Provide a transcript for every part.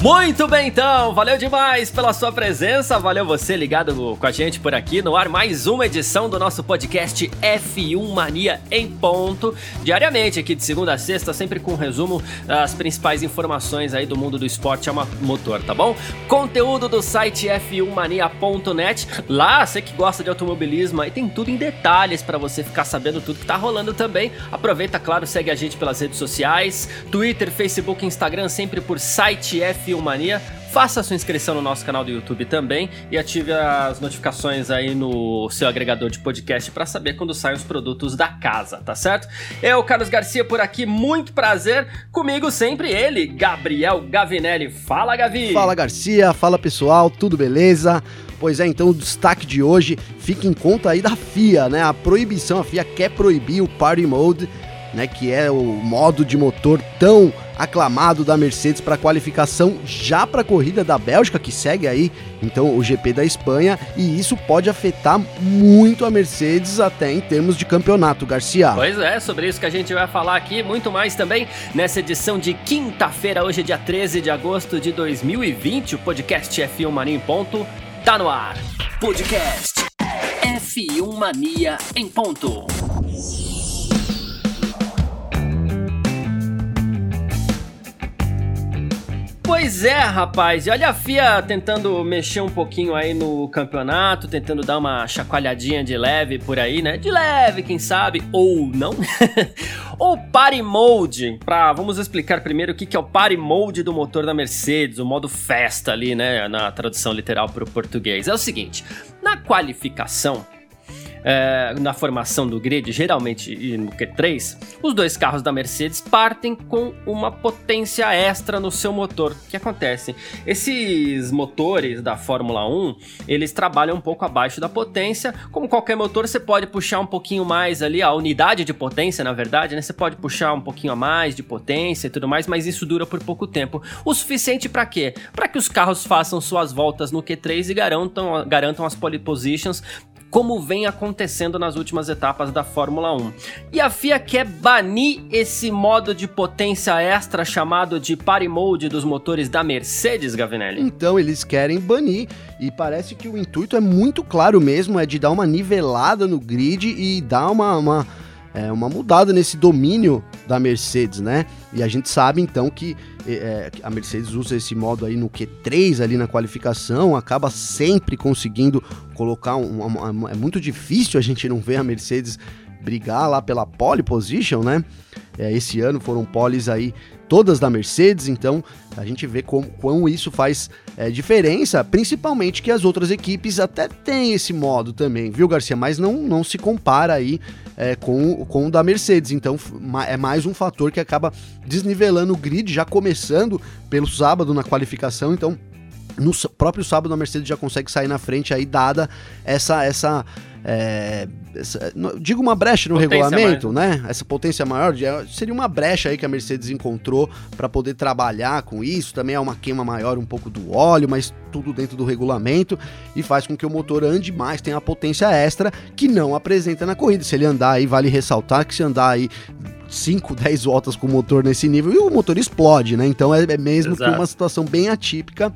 Muito bem, então, valeu demais pela sua presença, valeu você ligado com a gente por aqui no ar, mais uma edição do nosso podcast F1 Mania em ponto, diariamente aqui de segunda a sexta, sempre com um resumo das principais informações aí do mundo do esporte a motor, tá bom? Conteúdo do site f1mania.net, lá você que gosta de automobilismo aí tem tudo em detalhes para você ficar sabendo tudo que tá rolando também. Aproveita, claro, segue a gente pelas redes sociais, Twitter, Facebook, Instagram, sempre por site F F1 Mania. Faça sua inscrição no nosso canal do YouTube também e ative as notificações aí no seu agregador de podcast para saber quando saem os produtos da casa, tá certo? Eu, Carlos Garcia, por aqui, muito prazer. Comigo sempre ele, Gabriel Gavinelli. Fala, Gavi! Fala, Garcia. Fala, pessoal. Tudo beleza? Pois é, então o destaque de hoje fica em conta aí da FIA, né? A proibição, a FIA quer proibir o Party Mode, né? Que é o modo de motor tão aclamado da Mercedes para qualificação já para a corrida da Bélgica, que segue aí então o GP da Espanha, e isso pode afetar muito a Mercedes até em termos de campeonato, Garcia. Pois é, sobre isso que a gente vai falar aqui, muito mais também nessa edição de quinta-feira, hoje dia 13 de agosto de 2020, o podcast F1 Mania em ponto tá no ar. Podcast F1 Mania em ponto. Pois é, rapaz. E olha a FIA tentando mexer um pouquinho aí no campeonato, tentando dar uma chacoalhadinha de leve por aí, né? De leve, quem sabe, ou não. o Party Mode, pra, vamos explicar primeiro o que, é o Party Mode do motor da Mercedes, o modo festa ali, né, na tradução literal para o português. É o seguinte, na qualificação, é, na formação do grid, geralmente no Q3, os dois carros da Mercedes partem com uma potência extra no seu motor. O que acontece? Esses motores da Fórmula 1, eles trabalham um pouco abaixo da potência. Como qualquer motor, você pode puxar um pouquinho mais ali, a unidade de potência, na verdade, né? Você pode puxar um pouquinho a mais de potência e tudo mais, mas isso dura por pouco tempo. O suficiente para quê? Para que os carros façam suas voltas no Q3 e garantam, garantam as pole positions como vem acontecendo nas últimas etapas da Fórmula 1. E a FIA quer banir esse modo de potência extra chamado de Party Mode dos motores da Mercedes, Gavinelli. Então eles querem banir e parece que o intuito é muito claro mesmo, é de dar uma nivelada no grid e dar uma, uma é, uma mudada nesse domínio da Mercedes, né? E a gente sabe então que é, a Mercedes usa esse modo aí no Q3 ali na qualificação, acaba sempre conseguindo colocar um, uma, é muito difícil a gente não ver a Mercedes brigar lá pela pole position, né? É, esse ano foram poles aí todas da Mercedes, então a gente vê como, como isso faz é, diferença, principalmente que as outras equipes até têm esse modo também, viu, Garcia? Mas não, não se compara aí é, com, com o da Mercedes, então é mais um fator que acaba desnivelando o grid, já começando pelo sábado na qualificação, então no próprio sábado a Mercedes já consegue sair na frente aí dada essa essa é, essa, digo uma brecha no potência regulamento, maior. né? Essa potência maior seria uma brecha aí que a Mercedes encontrou para poder trabalhar com isso. Também é uma queima maior um pouco do óleo, mas tudo dentro do regulamento e faz com que o motor ande mais, tenha a potência extra que não apresenta na corrida. Se ele andar aí, vale ressaltar que se andar aí 5, 10 voltas com o motor nesse nível, e o motor explode, né? Então é, é mesmo Exato. que uma situação bem atípica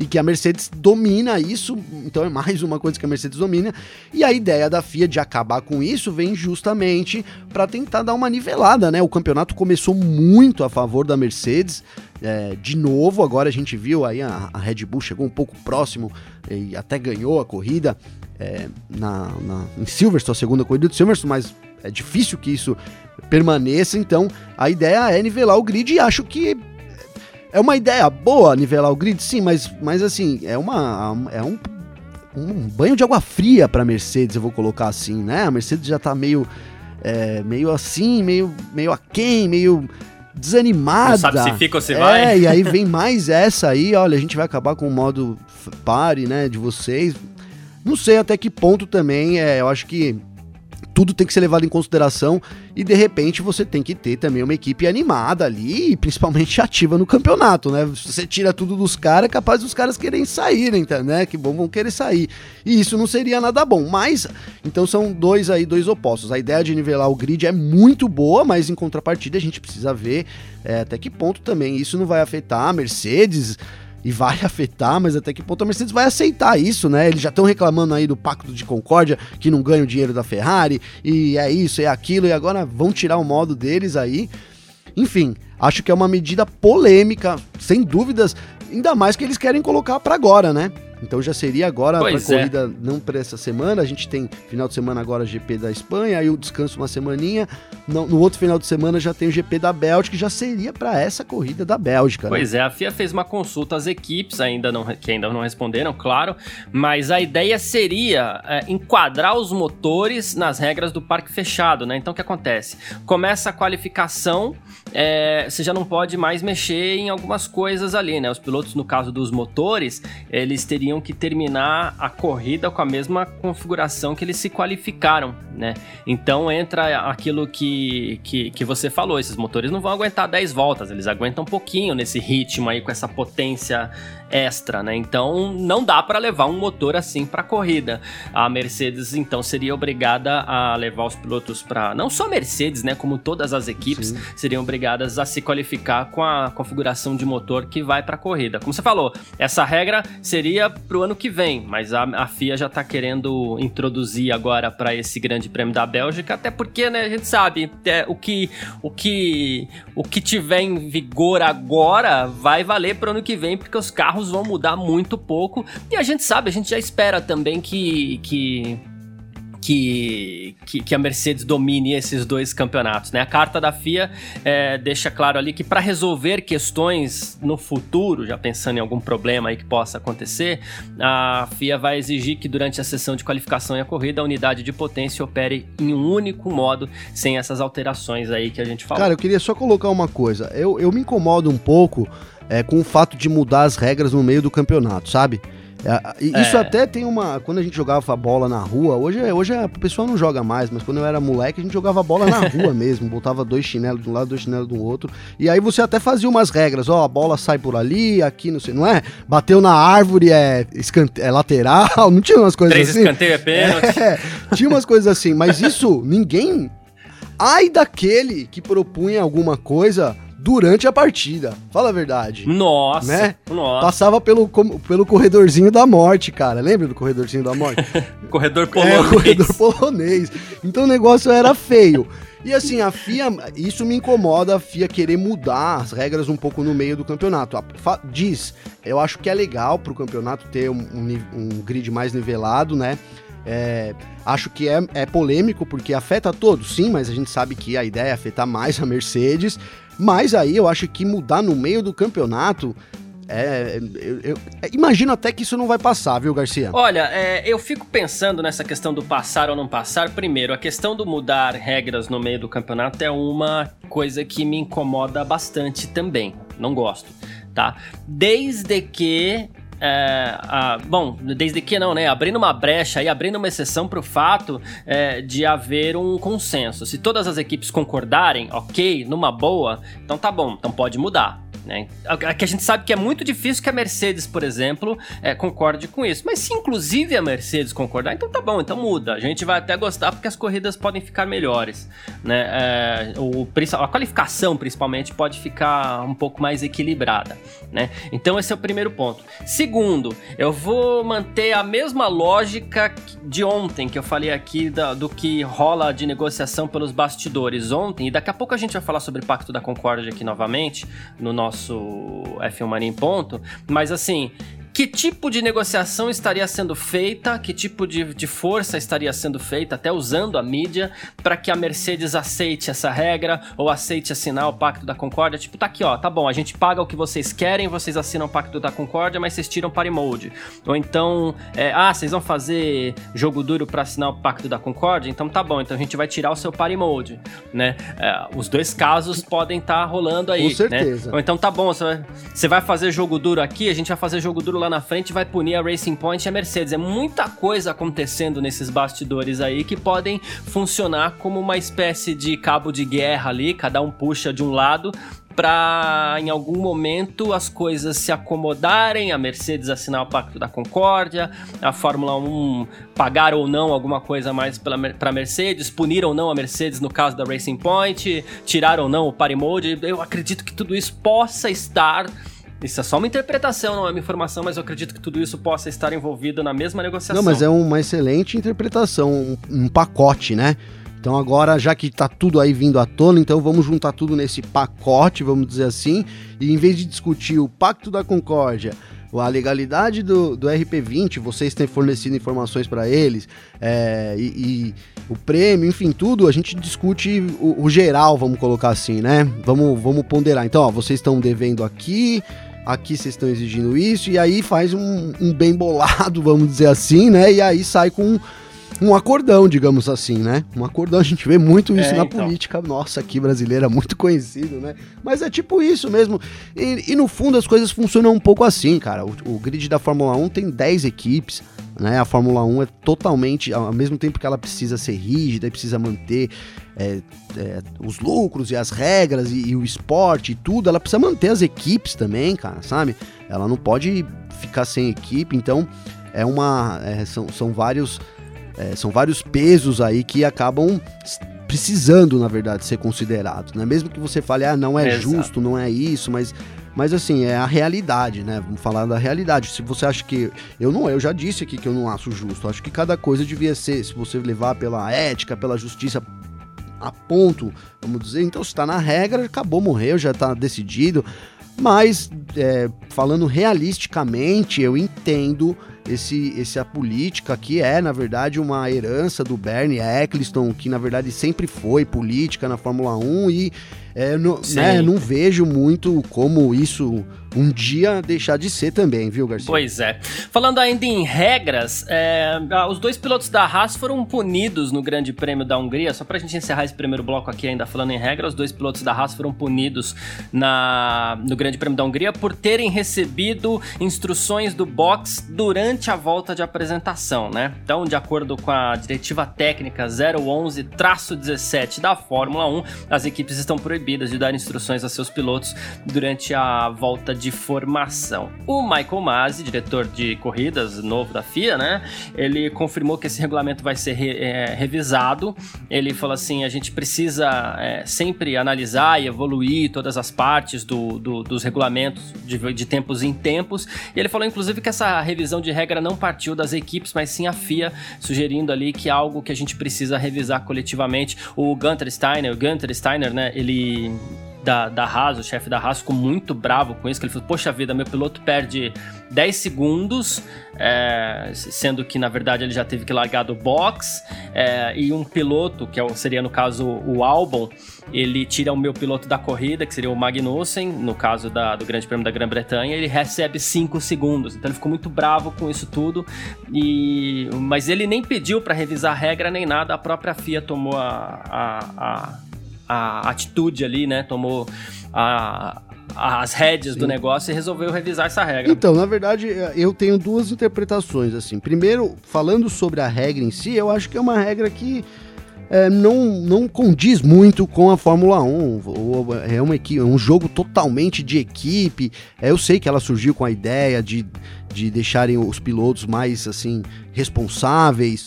e que a Mercedes domina isso, então é mais uma coisa que a Mercedes domina. E a ideia da FIA de acabar com isso vem justamente para tentar dar uma nivelada, né? O campeonato começou muito a favor da Mercedes. É, de novo, agora a gente viu aí a, a, Red Bull chegou um pouco próximo e até ganhou a corrida é, na, na, em Silverstone, a segunda corrida de Silverstone, mas é difícil que isso permaneça. Então a ideia é nivelar o grid e acho que é uma ideia boa nivelar o grid, sim, mas, mas assim, é uma. É um, um banho de água fria pra Mercedes, eu vou colocar assim, né? A Mercedes já tá meio. É, meio assim, meio, meio aquém, meio desanimada. Não sabe se fica ou se é, vai. É, e aí vem mais essa aí, olha, a gente vai acabar com o modo pare, né, de vocês. Não sei até que ponto também, é, eu acho que tudo tem que ser levado em consideração e de repente você tem que ter também uma equipe animada ali e principalmente ativa no campeonato, né? Você tira tudo dos caras, é capaz dos caras querem sair, né? Que bom, vão querer sair. E isso não seria nada bom. Mas, então são dois aí, dois opostos. A ideia de nivelar o grid é muito boa, mas em contrapartida a gente precisa ver é, até que ponto também isso não vai afetar a Mercedes e vai afetar, mas até que ponto a Mercedes vai aceitar isso, né? Eles já estão reclamando aí do pacto de concórdia, que não ganha o dinheiro da Ferrari, e é isso, é aquilo, e agora vão tirar o modo deles aí. Enfim, acho que é uma medida polêmica, sem dúvidas, ainda mais que eles querem colocar para agora, né? Então já seria agora a é. corrida não para essa semana. A gente tem final de semana agora GP da Espanha, aí o descanso uma semaninha. No, no outro final de semana já tem o GP da Bélgica, que já seria para essa corrida da Bélgica. Né? Pois é, a FIA fez uma consulta às equipes, ainda não, que ainda não responderam, claro, mas a ideia seria é, enquadrar os motores nas regras do parque fechado, né? Então o que acontece? Começa a qualificação, é, você já não pode mais mexer em algumas coisas ali, né? Os pilotos, no caso dos motores, eles teriam que terminar a corrida com a mesma configuração que eles se qualificaram, né? Então entra aquilo que, que, que você falou, esses motores não vão aguentar 10 voltas, eles aguentam um pouquinho nesse ritmo aí, com essa potência extra, né? Então não dá para levar um motor assim para corrida. A Mercedes então seria obrigada a levar os pilotos para não só a Mercedes, né, como todas as equipes Sim. seriam obrigadas a se qualificar com a configuração de motor que vai para corrida. Como você falou, essa regra seria pro ano que vem, mas a, a FIA já tá querendo introduzir agora para esse Grande Prêmio da Bélgica, até porque, né, a gente sabe, é, o que o que o que tiver em vigor agora vai valer pro ano que vem, porque os carros carros vão mudar muito pouco. E a gente sabe, a gente já espera também que, que que, que, a Mercedes domine esses dois campeonatos. Né? A carta da FIA é, deixa claro ali que para resolver questões no futuro, já pensando em algum problema aí que possa acontecer, a FIA vai exigir que durante a sessão de qualificação e a corrida a unidade de potência opere em um único modo, sem essas alterações aí que a gente falou. Cara, eu queria só colocar uma coisa. Eu, eu me incomodo um pouco é, com o fato de mudar as regras no meio do campeonato, sabe? É, isso é. até tem uma. Quando a gente jogava bola na rua, hoje, hoje o pessoal não joga mais, mas quando eu era moleque, a gente jogava bola na rua mesmo. Botava dois chinelos de um lado, dois chinelos do outro. E aí você até fazia umas regras, ó, a bola sai por ali, aqui, não sei, não é? Bateu na árvore, é, escante, é lateral, não tinha umas coisas Três assim. Três escanteios é pênalti. É, tinha umas coisas assim, mas isso, ninguém. Ai daquele que propunha alguma coisa durante a partida. Fala a verdade. Nossa, né? Nossa. Passava pelo, pelo corredorzinho da morte, cara. Lembra do corredorzinho da morte? corredor polonês. É, corredor polonês. Então o negócio era feio. E assim, a FIA, isso me incomoda, a FIA querer mudar as regras um pouco no meio do campeonato. Diz, eu acho que é legal pro campeonato ter um, um, um grid mais nivelado, né? É, acho que é, é polêmico porque afeta todos, sim, mas a gente sabe que a ideia é afetar mais a Mercedes. Mas aí eu acho que mudar no meio do campeonato é, eu, eu, imagino até que isso não vai passar, viu, Garcia? Olha, é, eu fico pensando nessa questão do passar ou não passar. Primeiro, a questão do mudar regras no meio do campeonato é uma coisa que me incomoda bastante também. Não gosto, tá? Desde que é, a, bom, desde que não, né? Abrindo uma brecha e abrindo uma exceção para o fato é, de haver um consenso. Se todas as equipes concordarem, ok, numa boa, então tá bom, então pode mudar. Né? Que a gente sabe que é muito difícil que a Mercedes, por exemplo, é, concorde com isso. Mas se inclusive a Mercedes concordar, então tá bom, então muda. A gente vai até gostar porque as corridas podem ficar melhores. Né? É, o, a qualificação, principalmente, pode ficar um pouco mais equilibrada. Né? Então esse é o primeiro ponto. Segundo, eu vou manter a mesma lógica de ontem que eu falei aqui da, do que rola de negociação pelos bastidores ontem. E daqui a pouco a gente vai falar sobre o Pacto da Concórdia aqui novamente, no nosso nosso F1 Mania em ponto, mas assim, que tipo de negociação estaria sendo feita, que tipo de, de força estaria sendo feita, até usando a mídia, para que a Mercedes aceite essa regra ou aceite assinar o Pacto da Concórdia? Tipo, tá aqui, ó, tá bom, a gente paga o que vocês querem, vocês assinam o Pacto da Concórdia, mas vocês tiram Party Mode. Ou então, é, ah, vocês vão fazer jogo duro para assinar o Pacto da Concórdia? Então tá bom, então a gente vai tirar o seu Mode, né? É, os dois casos podem estar tá rolando aí, Com certeza. Né? Ou então tá bom, você vai, você vai fazer jogo duro aqui, a gente vai fazer jogo duro lá na frente vai punir a Racing Point e a Mercedes. É muita coisa acontecendo nesses bastidores aí que podem funcionar como uma espécie de cabo de guerra ali, cada um puxa de um lado para em algum momento as coisas se acomodarem, a Mercedes assinar o Pacto da Concórdia, a Fórmula 1 pagar ou não alguma coisa mais para a Mercedes, punir ou não a Mercedes no caso da Racing Point, tirar ou não o Party Mode. Eu acredito que tudo isso possa estar isso é só uma interpretação, não é uma informação, mas eu acredito que tudo isso possa estar envolvido na mesma negociação. Não, mas é uma excelente interpretação, um, um pacote, né? Então agora, já que tá tudo aí vindo à tona, então vamos juntar tudo nesse pacote, vamos dizer assim, e em vez de discutir o Pacto da Concórdia, a legalidade do, do RP20, vocês têm fornecido informações para eles, é, e, e, o prêmio, enfim, tudo, a gente discute o, o, geral, vamos colocar assim, né? Vamos, vamos ponderar. Então, ó, vocês estão devendo aqui, aqui vocês estão exigindo isso, e aí faz um, um bem bolado, vamos dizer assim, né? E aí sai com um acordão, digamos assim, né? Um acordão, a gente vê muito isso é, na então. política nossa aqui brasileira, muito conhecido, né? Mas é tipo isso mesmo. E, e no fundo as coisas funcionam um pouco assim, cara. O, o, grid da Fórmula 1 tem 10 equipes, né? A Fórmula 1 é totalmente, ao mesmo tempo que ela precisa ser rígida e precisa manter é, é, os lucros e as regras e, e o esporte e tudo, ela precisa manter as equipes também, cara, sabe? Ela não pode ficar sem equipe, então é uma. É, são, são vários é, são vários pesos aí que acabam precisando, na verdade, ser considerados, né? Mesmo que você fale, ah, não é Exato. justo, não é isso, mas mas assim, é a realidade, né? Vamos falar da realidade. Se você acha que. Eu não, eu já disse aqui que eu não acho justo. acho que cada coisa devia ser, se você levar pela ética, pela justiça a ponto, vamos dizer, então se tá na regra, acabou, morreu, já tá decidido. Mas, é, falando realisticamente, eu entendo esse, esse a política que é, na verdade, uma herança do Bernie Eccleston, que na verdade sempre foi política na Fórmula 1 e é, no, né, não vejo muito como isso um dia deixar de ser também, viu, Garcia? Pois é. Falando ainda em regras, é, os dois pilotos da Haas foram punidos no Grande Prêmio da Hungria. Só pra gente encerrar esse primeiro bloco aqui, ainda falando em regras, os dois pilotos da Haas foram punidos na, no Grande Prêmio da Hungria por terem recebido instruções do box durante a volta de apresentação, né? Então, de acordo com a diretiva técnica 011-17 da Fórmula 1, as equipes estão proibidas proibidas de dar instruções a seus pilotos durante a volta de formação. O Michael Masi, diretor de corridas novo da FIA, né? Ele confirmou que esse regulamento vai ser re, é, revisado. Ele falou assim: a gente precisa é, sempre analisar e evoluir todas as partes do, do, dos regulamentos de, de tempos em tempos. E ele falou, inclusive, que essa revisão de regra não partiu das equipes, mas sim a FIA, sugerindo ali que é algo que a gente precisa revisar coletivamente. O Gunter Steiner, o Gunter Steiner, né? Ele da, da Haas, o chefe da Haas, ficou muito bravo com isso, que ele falou, poxa vida, meu piloto perde 10 segundos, é, sendo que, na verdade, ele já teve que largar do box, é, e um piloto, que é seria, no caso, o Albon, ele tira o meu piloto da corrida, que seria o Magnussen, no caso da, do Grande Prêmio da Grã-Bretanha, ele recebe 5 segundos. Então ele ficou muito bravo com isso tudo, e mas ele nem pediu para revisar a regra nem nada, a própria FIA tomou a, a, a a atitude ali, né? Tomou a, as rédeas Sim. do negócio e resolveu revisar essa regra. Então, na verdade, eu tenho duas interpretações, assim. Primeiro, falando sobre a regra em si, eu acho que é uma regra que é, não, não condiz muito com a Fórmula 1. É, uma equipe, é um jogo totalmente de equipe. É, eu sei que ela surgiu com a ideia de, de deixarem os pilotos mais assim responsáveis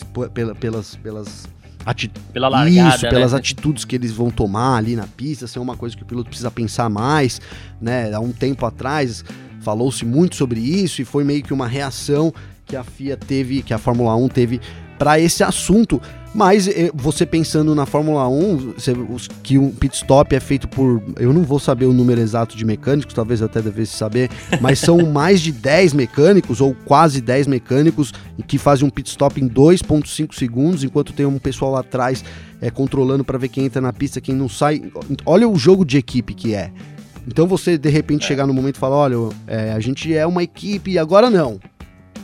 pelas, pelas Ati Pela largada, Isso, pelas né? atitudes que eles vão tomar ali na pista, ser uma coisa que o piloto precisa pensar mais, né? Há um tempo atrás falou-se muito sobre isso e foi meio que uma reação que a FIA teve, que a Fórmula 1 teve para esse assunto. Mas eh, você pensando na Fórmula 1, que um pit stop é feito por. Eu não vou saber o número exato de mecânicos, talvez até devesse saber, mas são mais de 10 mecânicos, ou quase 10 mecânicos, que fazem um pit stop em 2,5 segundos, enquanto tem um pessoal lá atrás é, controlando para ver quem entra na pista, quem não sai. Olha o jogo de equipe que é. Então você de repente é. chegar no momento e falar: olha, é, a gente é uma equipe e agora não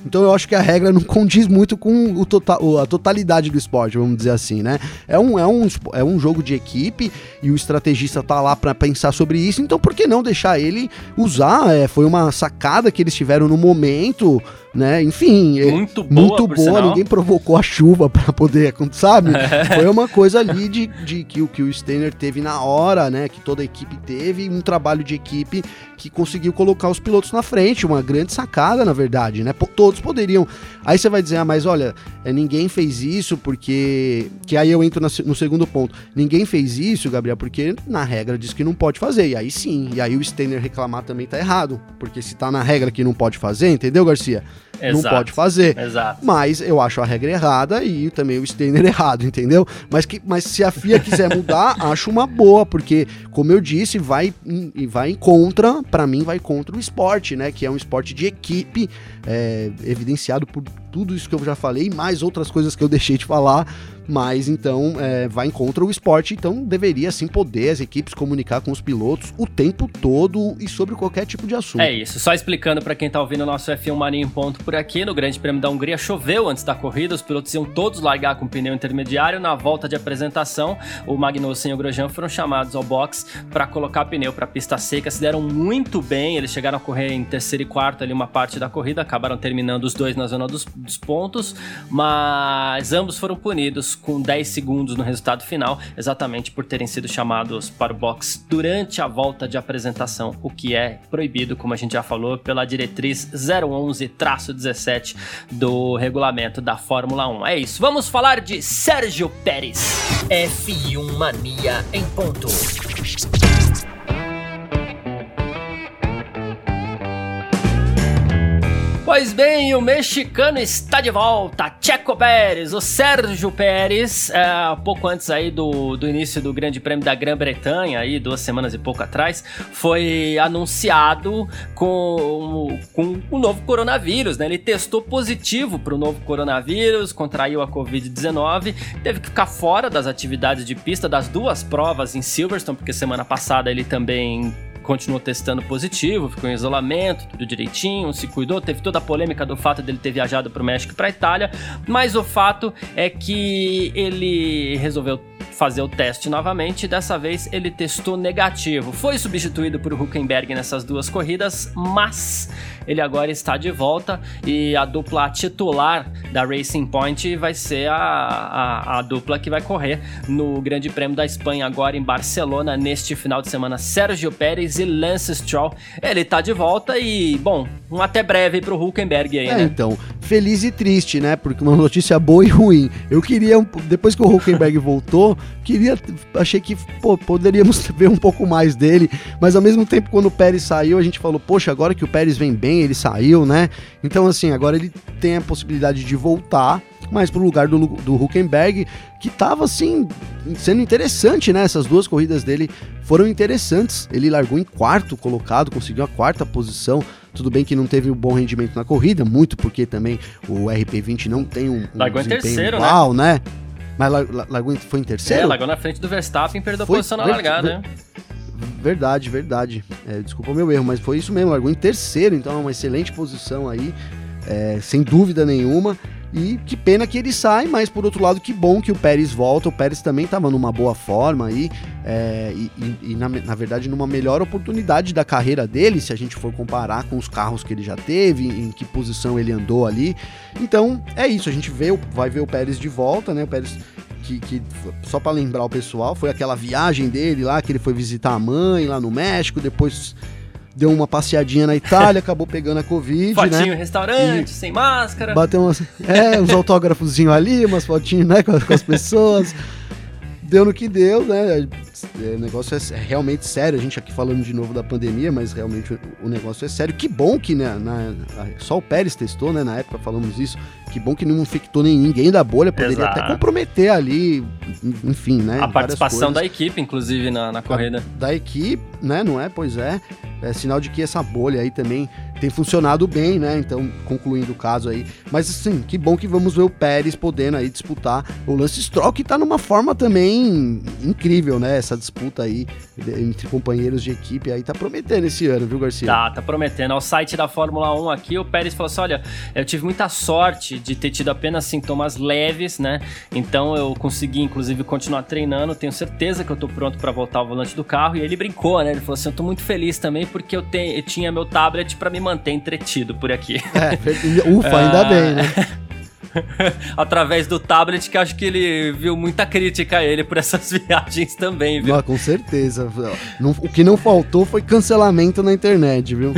Então eu acho que a regra não condiz muito com o total, a totalidade do esporte, vamos dizer assim, né? É um, é, um, é um jogo de equipe e o estrategista tá lá para pensar sobre isso, então por que não deixar ele usar? É, foi uma sacada que eles tiveram no momento, né? Enfim, é muito boa, muito boa ninguém provocou a chuva para poder, sabe? Foi uma coisa ali de, de que, que o Steiner teve na hora, né? Que toda a equipe teve, um trabalho de equipe que conseguiu colocar os pilotos na frente, uma grande sacada, na verdade, né? Todos poderiam. Aí você vai dizer, ah, mas olha, é, ninguém fez isso porque. Que aí eu entro no segundo ponto. Ninguém fez isso, Gabriel, porque na regra diz que não pode fazer. E aí sim, e aí o Steiner reclamar também tá errado. Porque se tá na regra que não pode fazer, entendeu, Garcia? Exato, não pode fazer. Exato. Mas eu acho a regra errada e também o Steiner errado, entendeu? Mas, que, mas se a FIA quiser mudar, acho uma boa, porque, como eu disse, vai, vai contra, para mim, vai contra o esporte, né? Que é um esporte de equipe, é, evidenciado por tudo isso que eu já falei, mais outras coisas que eu deixei de falar mas então é, vai contra o esporte, então deveria sim poder as equipes comunicar com os pilotos o tempo todo e sobre qualquer tipo de assunto. É isso, só explicando para quem tá ouvindo o nosso F1 Mania em ponto por aqui, no Grande Prêmio da Hungria choveu antes da corrida, os pilotos iam todos largar com pneu intermediário, na volta de apresentação, o Magnussen e o Grosjean foram chamados ao box para colocar pneu para pista seca, se deram muito bem, eles chegaram a correr em terceiro e quarto ali uma parte da corrida, acabaram terminando os dois na zona dos, dos pontos, mas ambos foram punidos com 10 segundos no resultado final, exatamente por terem sido chamados para o box durante a volta de apresentação, o que é proibido, como a gente já falou, pela diretriz 011-17 do regulamento da Fórmula 1. É isso, vamos falar de Sérgio Pérez. F1 Mania em ponto. Pois bem, o mexicano está de volta, Checo Pérez, o Sérgio Pérez, é, pouco antes aí do, do início do Grande Prêmio da Grã-Bretanha, aí duas semanas e pouco atrás, foi anunciado com, com o novo coronavírus, né? Ele testou positivo para o novo coronavírus, contraiu a Covid-19, teve que ficar fora das atividades de pista das duas provas em Silverstone, porque semana passada ele também continuou testando positivo, ficou em isolamento, tudo direitinho, se cuidou. Teve toda a polêmica do fato dele ter viajado para o México e para a Itália, mas o fato é que ele resolveu fazer o teste novamente. Dessa vez ele testou negativo. Foi substituído por Huckenberg nessas duas corridas, mas ele agora está de volta e a dupla titular da Racing Point vai ser a, a, a dupla que vai correr no Grande Prêmio da Espanha agora em Barcelona neste final de semana. Sérgio Pérez e Lance Stroll. Ele está de volta e, bom, um até breve para o Huckenberg aí, é, né? Então, feliz e triste, né? Porque uma notícia boa e ruim. Eu queria, depois que o Huckenberg voltou, queria, achei que pô, poderíamos ver um pouco mais dele, mas ao mesmo tempo, quando o Pérez saiu, a gente falou, poxa, agora que o Pérez vem bem, ele saiu, né? Então, assim, agora ele tem a possibilidade de voltar, mas pro lugar do, do Huckenberg, que tava, assim, sendo interessante, né? Essas duas corridas dele foram interessantes. Ele largou em quarto colocado, conseguiu a quarta posição. Tudo bem que não teve um bom rendimento na corrida, muito porque também o RP20 não tem um, um largou em terceiro, igual, né? né? Mas largou, foi em terceiro? É, largou na frente do Verstappen e perdeu foi, posição na largada, né? Verdade, verdade. É, desculpa o meu erro, mas foi isso mesmo. Largou em terceiro, então é uma excelente posição aí, é, sem dúvida nenhuma. E que pena que ele sai, mas por outro lado, que bom que o Pérez volta. O Pérez também estava numa boa forma aí, é, e, e, e na, na, verdade numa melhor oportunidade da carreira dele, se a gente for comparar com os carros que ele já teve, em que posição ele andou ali. Então é isso, a gente vê, vai ver o Pérez de volta, né? O Pérez que, que só para lembrar o pessoal, foi aquela viagem dele lá, que ele foi visitar a mãe lá no México, depois deu uma passeadinha na Itália, acabou pegando a Covid, Fotinho né? em restaurante, e sem máscara. Bateu umas, é, uns autógrafos ali, umas fotinhas, né, com, com as pessoas. deu no que deu, né? É, o negócio é, é, realmente sério. A gente aqui falando de novo da pandemia, mas realmente o, negócio é sério. Que bom que né, na, só o Pérez testou, né? Na época falamos isso. Que bom que não infectou nem ninguém da bolha. Poderia Exato. até comprometer ali, enfim, né? A participação da equipe, inclusive, na, na corrida. Da, da equipe, né? Não é? Pois é. É sinal de que essa bolha aí também tem funcionado bem, né? Então, concluindo o caso aí. Mas assim, que bom que vamos ver o Pérez podendo aí disputar o Lance Stroll, que tá numa forma também incrível, né? Essa disputa aí entre companheiros de equipe aí tá prometendo esse ano, viu, Garcia? Tá, tá prometendo. Ao site da Fórmula 1 aqui, o Pérez falou assim: olha, eu tive muita sorte de ter tido apenas sintomas leves, né? Então eu consegui, inclusive, continuar treinando. Tenho certeza que eu tô pronto para voltar ao volante do carro. E ele brincou, né? Ele falou assim: eu tô muito feliz também porque eu, tenho, eu tinha meu tablet para me manter entretido por aqui. É, ufa, ainda bem, né? através do tablet, que acho que ele viu muita crítica a ele por essas viagens também, viu? Ah, com certeza. o que não faltou foi cancelamento na internet, viu?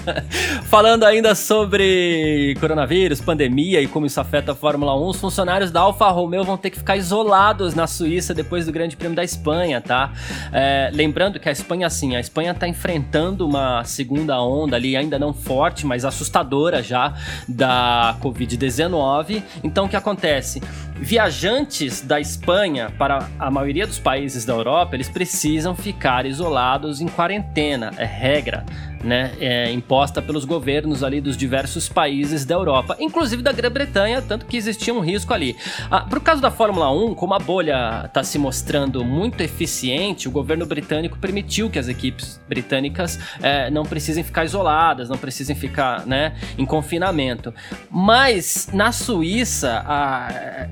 Falando ainda sobre coronavírus, pandemia e como isso afeta a Fórmula 1, os funcionários da Alfa Romeo vão ter que ficar isolados na Suíça depois do Grande Prêmio da Espanha, tá? É, lembrando que a Espanha, assim, a Espanha tá enfrentando uma segunda onda ali, ainda não forte, mas assustadora já, da Covid-19 então o que acontece? Viajantes da Espanha para a maioria dos países da Europa, eles precisam ficar isolados em quarentena, é regra né, é, imposta pelos governos ali dos diversos países da Europa, inclusive da Grã-Bretanha, tanto que existia um risco ali. Ah, Para o caso da Fórmula 1, como a bolha está se mostrando muito eficiente, o governo britânico permitiu que as equipes britânicas é, não precisem ficar isoladas, não precisem ficar né, em confinamento. Mas na Suíça, a,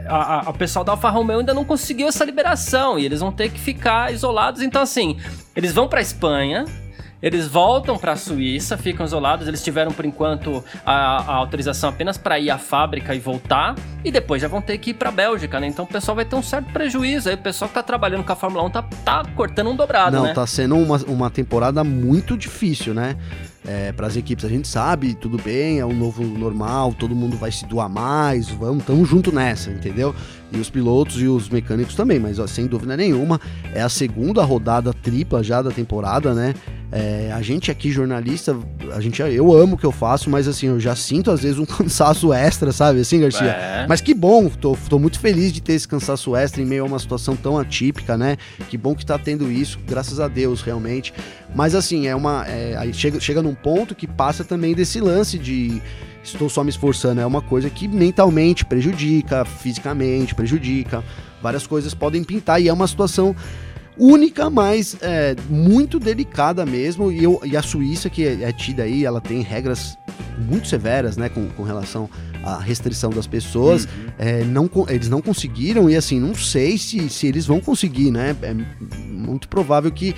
a, a, o pessoal da Alfa Romeo ainda não conseguiu essa liberação e eles vão ter que ficar isolados. Então, assim, eles vão para a Espanha eles voltam para a Suíça, ficam isolados. Eles tiveram por enquanto a, a autorização apenas para ir à fábrica e voltar, e depois já vão ter que ir para a Bélgica, né? Então o pessoal vai ter um certo prejuízo. Aí o pessoal que tá trabalhando com a Fórmula 1 tá, tá cortando um dobrado, Não, né? tá sendo uma, uma temporada muito difícil, né? é, para as equipes. A gente sabe, tudo bem, é um novo normal, todo mundo vai se doar mais, vamos, tamo junto nessa, entendeu? E os pilotos e os mecânicos também, mas ó, sem dúvida nenhuma, é a segunda rodada tripla já da temporada, né? É, a gente aqui, jornalista, a gente, eu amo o que eu faço, mas assim, eu já sinto às vezes um cansaço extra, sabe? Assim, Garcia. É. Mas que bom, tô, tô muito feliz de ter esse cansaço extra em meio a uma situação tão atípica, né? Que bom que tá tendo isso, graças a Deus, realmente. Mas assim, é uma. É, aí chega, chega num ponto que passa também desse lance de estou só me esforçando. É uma coisa que mentalmente prejudica, fisicamente prejudica. Várias coisas podem pintar e é uma situação única, mas é, muito delicada mesmo. E, eu, e a Suíça, que é, é, tida aí, ela tem regras muito severas, né, com, com relação à restrição das pessoas. Uhum. É, não, eles não conseguiram, e assim, não sei se, se eles vão conseguir, né? É muito provável que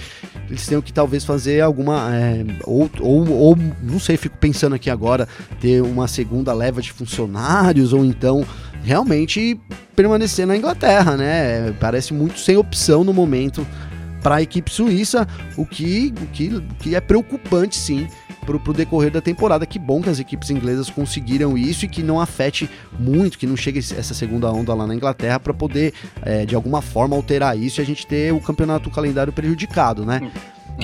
eles tenham que talvez fazer alguma. É, ou, ou, ou, não sei, fico pensando aqui agora, ter uma segunda leva de funcionários, ou então realmente permanecer na Inglaterra, né? Parece muito sem opção no momento para a equipe suíça, o que, o que, o que é preocupante sim para o decorrer da temporada. Que bom que as equipes inglesas conseguiram isso e que não afete muito, que não chegue essa segunda onda lá na Inglaterra para poder, é, de alguma forma, alterar isso e a gente ter o campeonato o calendário prejudicado, né?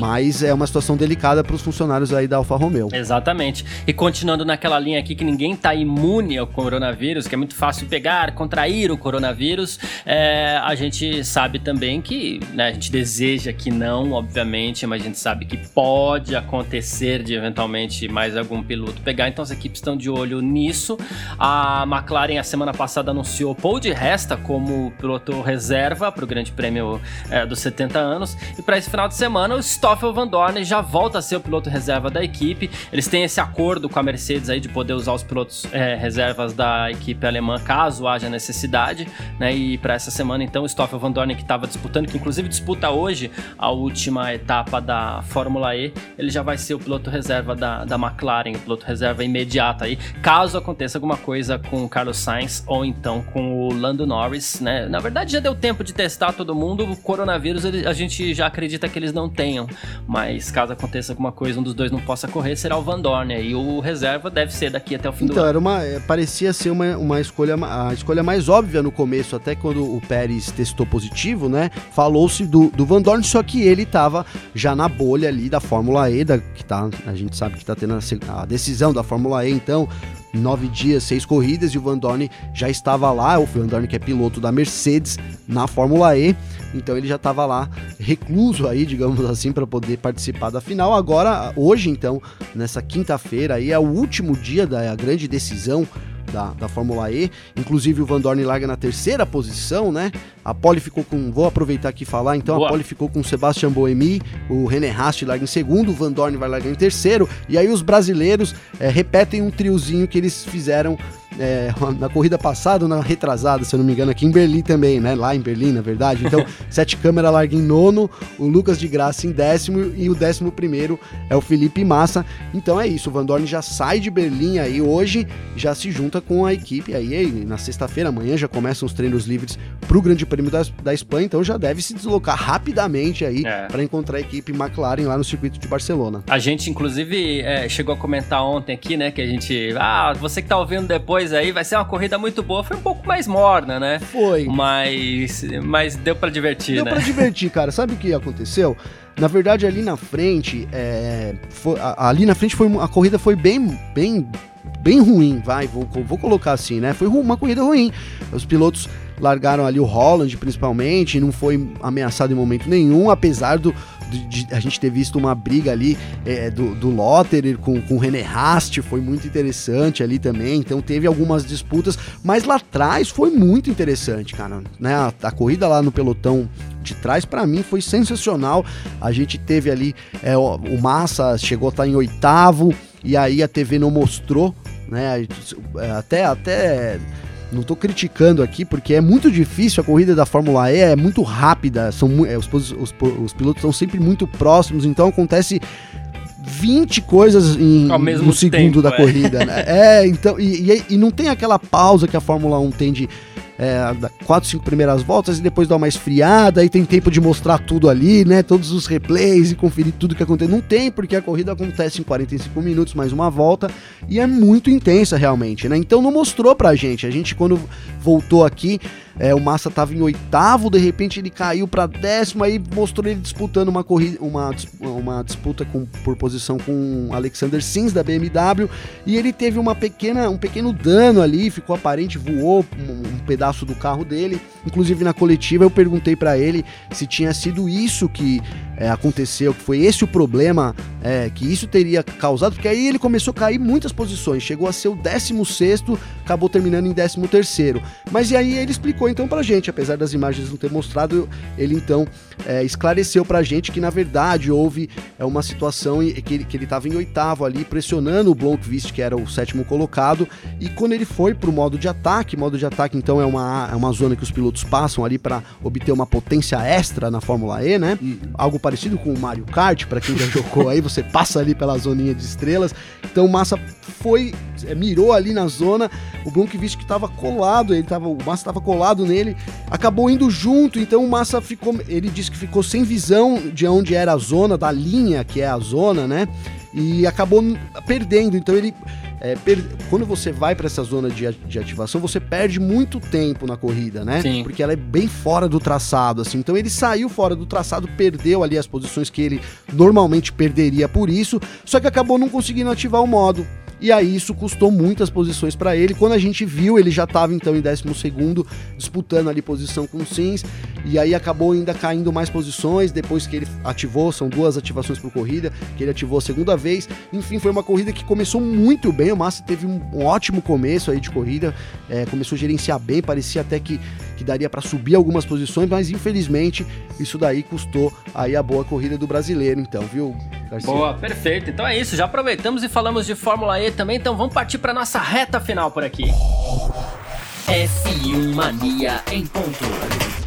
Mas é uma situação delicada para os funcionários aí da Alfa Romeo. Exatamente. E continuando naquela linha aqui que ninguém está imune ao coronavírus, que é muito fácil pegar, contrair o coronavírus, é, a gente sabe também que, né, a gente deseja que não, obviamente, mas a gente sabe que pode acontecer de eventualmente mais algum piloto pegar, então as equipes estão de olho nisso. A McLaren, a semana passada, anunciou Paul de Resta como piloto reserva para o Grande Prêmio é, dos 70 anos, e para esse final de semana, o Stoffel Van Dorn já volta a ser o piloto reserva da equipe. Eles têm esse acordo com a Mercedes aí de poder usar os pilotos é, reservas da equipe alemã caso haja necessidade, né? E para essa semana então Stoffel Van Dorn que estava disputando, que inclusive disputa hoje a última etapa da Fórmula E, ele já vai ser o piloto reserva da, da McLaren, o piloto reserva imediato aí, caso aconteça alguma coisa com o Carlos Sainz ou então com o Lando Norris, né? Na verdade já deu tempo de testar todo mundo, o coronavírus a gente já acredita que eles não tenham, mas caso aconteça alguma coisa, um dos dois não possa correr, será o Van Dorn. E o reserva deve ser daqui até o fim então, do ano. Então, uma. É, parecia ser uma, uma escolha, a escolha mais óbvia no começo, até quando o Pérez testou positivo, né? Falou-se do, do Van Dorn, só que ele estava já na bolha ali da Fórmula E, da, que tá, a gente sabe que está tendo a, a decisão da Fórmula E, então nove dias, seis corridas, e o Van Dorn já estava lá, o Van Dorn que é piloto da Mercedes na Fórmula E, então ele já estava lá recluso aí, digamos assim, para poder participar da final. Agora, hoje então, nessa quinta-feira aí é o último dia da grande decisão da, da Fórmula E. Inclusive o Van Dorn larga na terceira posição, né? A Pole ficou com. Vou aproveitar aqui e falar, então Boa. a Pole ficou com o Sebastian Boemi, o René Rast larga em segundo, o Van Dorn vai largar em terceiro, e aí os brasileiros é, repetem um triozinho que eles fizeram é, na corrida passada, na retrasada, se eu não me engano, aqui em Berlim também, né? Lá em Berlim, na verdade. Então, Sete Câmara larga em nono, o Lucas de Graça em décimo e o décimo primeiro é o Felipe Massa. Então é isso, o Van Dorn já sai de Berlim aí hoje, já se junta com a equipe aí, aí na sexta-feira, amanhã já começam os treinos livres para o Grande Prêmio da, da Espanha, então já deve se deslocar rapidamente aí é. para encontrar a equipe McLaren lá no circuito de Barcelona. A gente, inclusive, é, chegou a comentar ontem aqui, né, que a gente, ah, você que tá ouvindo depois depois aí vai ser uma corrida muito boa. Foi um pouco mais morna, né? Foi. Mas, mas deu para divertir, deu né? Deu pra divertir, cara. Sabe o que aconteceu? Na verdade, ali na frente, é, foi, ali na frente foi a corrida foi bem, bem, bem ruim, vai, vou, vou colocar assim, né? Foi uma corrida ruim. Os pilotos largaram ali o Holland, principalmente, não foi ameaçado em momento nenhum, apesar do, de, de a gente ter visto uma briga ali é, do, do Lotterer com, com o René Rast, foi muito interessante ali também, então teve algumas disputas, mas lá atrás foi muito interessante, cara, né? A, a corrida lá no pelotão de trás, para mim, foi sensacional. A gente teve ali é, o, o Massa chegou a estar tá em oitavo, e aí a TV não mostrou, né? Até, até não estou criticando aqui, porque é muito difícil, a corrida da Fórmula E é muito rápida, são, é, os, os, os pilotos estão sempre muito próximos, então acontece 20 coisas em no segundo tempo, da é. corrida, né? É, então, e, e, e, não tem aquela pausa que a Fórmula 1 tem de é, quatro, cinco primeiras voltas e depois dar uma esfriada, aí tem tempo de mostrar tudo ali, né? Todos os replays e conferir tudo que acontece. Não tem, porque a corrida acontece em 45 minutos, mais uma volta, e é muito intensa realmente, né? Então não mostrou pra gente. A gente, quando voltou aqui, é, o Massa estava em oitavo, de repente ele caiu para décimo, aí mostrou ele disputando uma corrida, uma, uma disputa com, por posição com Alexander Sims da BMW, e ele teve uma pequena, um pequeno dano ali, ficou aparente, voou um, um pedaço do carro dele. Inclusive na coletiva eu perguntei para ele se tinha sido isso que é, aconteceu, que foi esse o problema, é, que isso teria causado, porque aí ele começou a cair muitas posições, chegou a ser o 16, acabou terminando em 13. Mas e aí ele explicou então pra gente, apesar das imagens não ter mostrado, ele então é, esclareceu pra gente que na verdade houve é, uma situação que ele, que ele tava em oitavo ali, pressionando o Blomqvist, que era o sétimo colocado, e quando ele foi pro modo de ataque, modo de ataque então é uma, é uma zona que os pilotos passam ali para obter uma potência extra na Fórmula E, né? Uhum. Algo parecido com o Mario Kart, para quem já jogou aí, você passa ali pela zoninha de estrelas. Então o Massa foi, é, mirou ali na zona, o Blomqvist que tava colado, ele tava, o Massa tava colado nele, acabou indo junto, então o Massa ficou, ele disse que ficou sem visão de onde era a zona, da linha que é a zona, né? E acabou perdendo, então ele é, per... quando você vai para essa zona de, de, ativação, você perde muito tempo na corrida, né? Sim. Porque ela é bem fora do traçado, assim. Então ele saiu fora do traçado, perdeu ali as posições que ele normalmente perderia por isso, só que acabou não conseguindo ativar o modo. E aí isso custou muitas posições para ele. Quando a gente viu, ele já estava então em 12 disputando ali posição com o Sims, e aí acabou ainda caindo mais posições depois que ele ativou, são duas ativações por corrida, que ele ativou a segunda vez. Enfim, foi uma corrida que começou muito bem, o Massa teve um, ótimo começo aí de corrida, é, começou a gerenciar bem, parecia até que, que daria para subir algumas posições, mas infelizmente isso daí custou aí a boa corrida do brasileiro, então, viu? Garcia. Boa, perfeito. Então é isso, já aproveitamos e falamos de Fórmula E também, então vamos partir para nossa reta final por aqui. F1 Mania em ponto.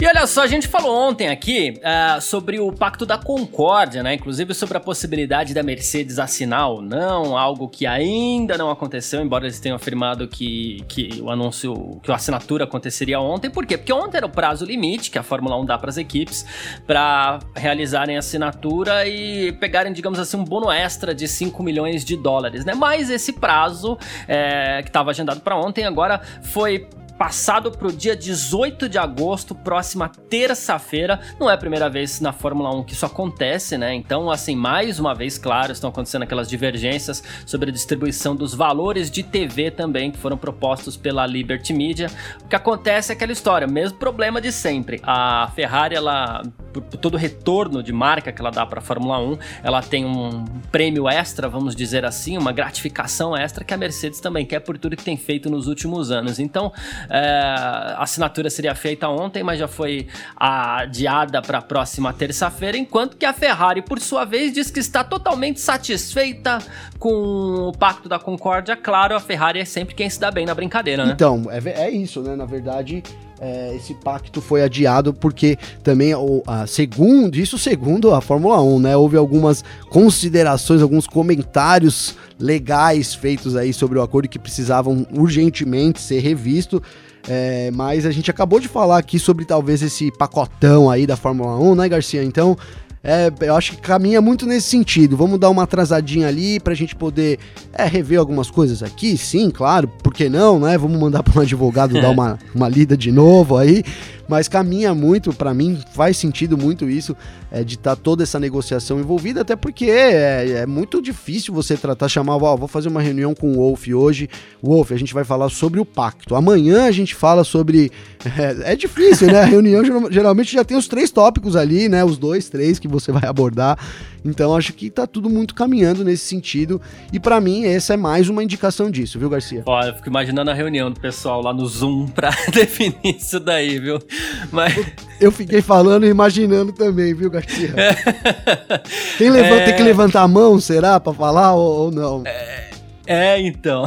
E olha só, a gente falou ontem aqui uh, sobre o Pacto da Concórdia, né? Inclusive sobre a possibilidade da Mercedes assinar ou não, algo que ainda não aconteceu, embora eles tenham afirmado que, que o anúncio, que a assinatura aconteceria ontem. Por quê? Porque ontem era o prazo limite que a Fórmula 1 dá para as equipes para realizarem a assinatura e pegarem, digamos assim, um bono extra de 5 milhões de dólares, né? Mas esse prazo é, que estava agendado para ontem agora foi passado para o dia 18 de agosto, próxima terça-feira. Não é a primeira vez na Fórmula 1 que isso acontece, né? Então, assim, mais uma vez, claro, estão acontecendo aquelas divergências sobre a distribuição dos valores de TV também, que foram propostos pela Liberty Media. O que acontece é aquela história, mesmo problema de sempre. A Ferrari, ela, por, todo o retorno de marca que ela dá para a Fórmula 1, ela tem um prêmio extra, vamos dizer assim, uma gratificação extra que a Mercedes também quer por tudo que tem feito nos últimos anos. Então, a assinatura seria feita ontem, mas já foi adiada para a próxima terça-feira, enquanto que a Ferrari, por sua vez, diz que está totalmente satisfeita com o Pacto da Concórdia. Claro, a Ferrari é sempre quem se dá bem na brincadeira, né? Então, é, é isso, né? Na verdade, é, esse pacto foi adiado porque também, o, a, segundo, isso segundo a Fórmula 1, né? Houve algumas considerações, alguns comentários legais feitos aí sobre o acordo que precisavam urgentemente ser revisto. É, mas a gente acabou de falar aqui sobre talvez esse pacotão aí da Fórmula 1, né, Garcia? Então, é, eu acho que caminha muito nesse sentido. Vamos dar uma atrasadinha ali pra gente poder é, rever algumas coisas aqui, sim, claro, por que não, né? Vamos mandar para um advogado dar uma, uma lida de novo aí mas caminha muito, para mim faz sentido muito isso, é, de estar tá toda essa negociação envolvida, até porque é, é muito difícil você tratar, chamar, ó, vou fazer uma reunião com o Wolf hoje, Wolf, a gente vai falar sobre o pacto, amanhã a gente fala sobre, é, é difícil, né, a reunião geralmente já tem os três tópicos ali, né, os dois, três que você vai abordar, então acho que tá tudo muito caminhando nesse sentido. E para mim, essa é mais uma indicação disso, viu, Garcia? Ó, eu fico imaginando a reunião do pessoal lá no Zoom pra definir isso daí, viu? Mas. Eu fiquei falando e imaginando também, viu, Garcia? Tem, levanta, é... tem que levantar a mão, será, pra falar ou, ou não? É. É, então.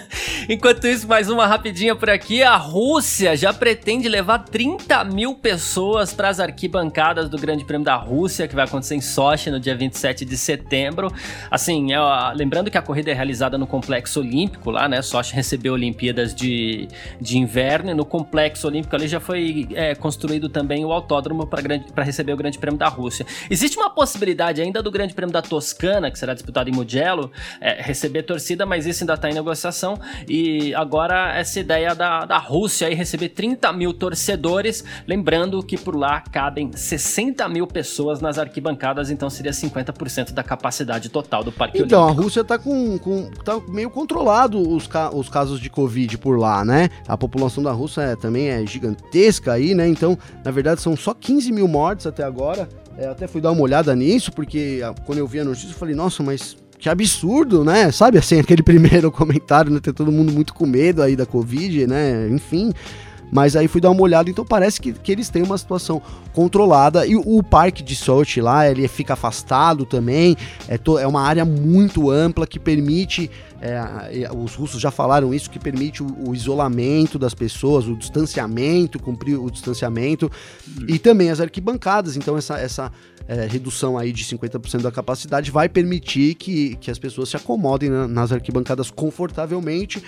Enquanto isso, mais uma rapidinha por aqui. A Rússia já pretende levar 30 mil pessoas para as arquibancadas do Grande Prêmio da Rússia, que vai acontecer em Sochi no dia 27 de setembro. Assim, é, lembrando que a corrida é realizada no Complexo Olímpico lá, né? Sochi recebeu Olimpíadas de, de inverno e no Complexo Olímpico ali já foi é, construído também o autódromo para receber o Grande Prêmio da Rússia. Existe uma possibilidade ainda do Grande Prêmio da Toscana, que será disputado em Mugello, é, receber torcida mas isso ainda está em negociação. E agora essa ideia da, da Rússia aí receber 30 mil torcedores, lembrando que por lá cabem 60 mil pessoas nas arquibancadas, então seria 50% da capacidade total do Parque então, Olímpico. a Rússia está com, com tá meio controlado os, ca os casos de Covid por lá, né? A população da Rússia é, também é gigantesca aí, né? Então, na verdade, são só 15 mil mortes até agora. É, até fui dar uma olhada nisso, porque a, quando eu vi a notícia, eu falei, nossa, mas que absurdo, né? Sabe assim, aquele primeiro comentário, né? Ter todo mundo muito com medo aí da Covid, né? Enfim. Mas aí fui dar uma olhada, então parece que, que eles têm uma situação controlada. E o, parque de Sochi lá, ele fica afastado também. É, to, é uma área muito ampla que permite. É, os russos já falaram isso, que permite o, o, isolamento das pessoas, o distanciamento, cumprir o distanciamento. E também as arquibancadas. Então, essa, essa é, redução aí de 50% da capacidade vai permitir que, que as pessoas se acomodem na, nas arquibancadas confortavelmente,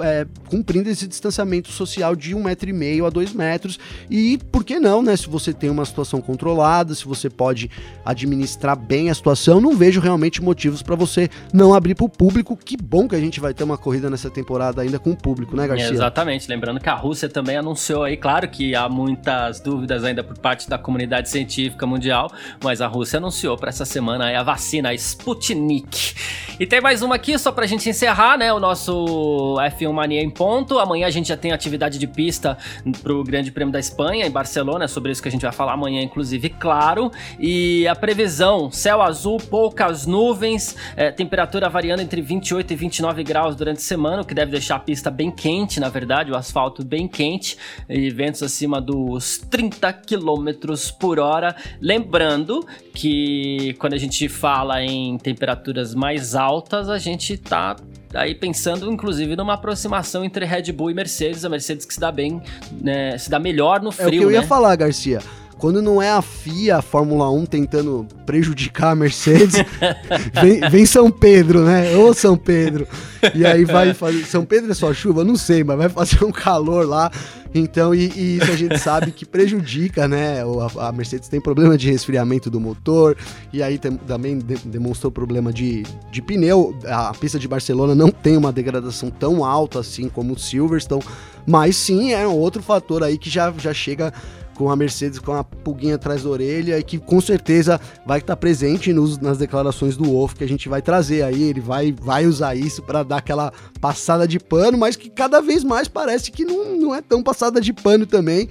é, cumprindo esse distanciamento social de um metro e meio a dois metros. E por que não, né? Se você tem uma situação controlada, se você pode administrar bem a situação, não vejo realmente motivos para você não abrir para o público. Que bom que a gente vai ter uma corrida nessa temporada ainda com o público, né, Garcia? É, exatamente. Lembrando que a Rússia também anunciou aí, claro que há muitas dúvidas ainda por parte da comunidade científica mundial, mas a Rússia anunciou para essa semana a vacina a Sputnik. E tem mais uma aqui, só pra gente encerrar, né? O nosso F1 Mania em ponto. Amanhã a gente já tem atividade de pista pro Grande Prêmio da Espanha, em Barcelona. É sobre isso que a gente vai falar amanhã, inclusive, claro. E a previsão: céu azul, poucas nuvens, é, temperatura variando entre 28 e 29 graus durante a semana, o que deve deixar a pista bem quente, na verdade, o asfalto bem quente, e ventos acima dos 30 km por hora. Lembrando que quando a gente fala em temperaturas mais altas, a gente tá aí pensando inclusive numa aproximação entre Red Bull e Mercedes, a Mercedes que se dá bem, né, se dá melhor no frio, É o que eu né? ia falar, Garcia. Quando não é a FIA, a Fórmula 1 tentando prejudicar a Mercedes, vem, vem, São Pedro, né? Ô São Pedro. E aí vai fazer. São Pedro é só chuva? Não sei, mas vai fazer um calor lá. Então, e, e isso a gente sabe que prejudica, né? A, a, Mercedes tem problema de resfriamento do motor, e aí tem, também de, demonstrou problema de, de pneu. A pista de Barcelona não tem uma degradação tão alta assim como o Silverstone Mas sim, é um outro fator aí que já, já chega com a Mercedes com a pulguinha atrás da orelha e que com certeza vai estar presente nos, nas declarações do Wolff que a gente vai trazer aí. Ele vai, vai usar isso para dar aquela passada de pano, mas que cada vez mais parece que não, não é tão passada de pano também.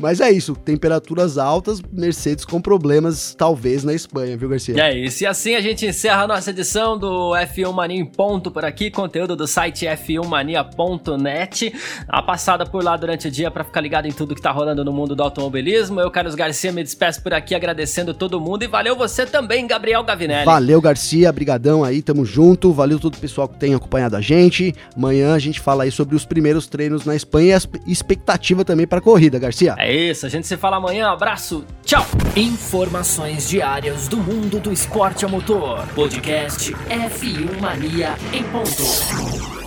Mas é isso, temperaturas altas, Mercedes com problemas, talvez, na Espanha, viu, Garcia? É isso, e assim a gente encerra a nossa edição do F1 Mania em ponto por aqui, conteúdo do site f1mania.net. A passada por lá durante o dia para ficar ligado em tudo que tá rolando no mundo do automobilismo. Eu, Carlos Garcia, me despeço por aqui agradecendo todo mundo e valeu você também, Gabriel Gavinelli. Valeu, Garcia, brigadão aí, tamo junto. Valeu todo o pessoal que tem acompanhado a gente. Amanhã a gente fala aí sobre os primeiros treinos na Espanha e a expectativa também para a corrida, Garcia. É isso, a gente se fala amanhã. Abraço, tchau! Informações diárias do mundo do esporte a motor. Podcast F1 Mania em ponto.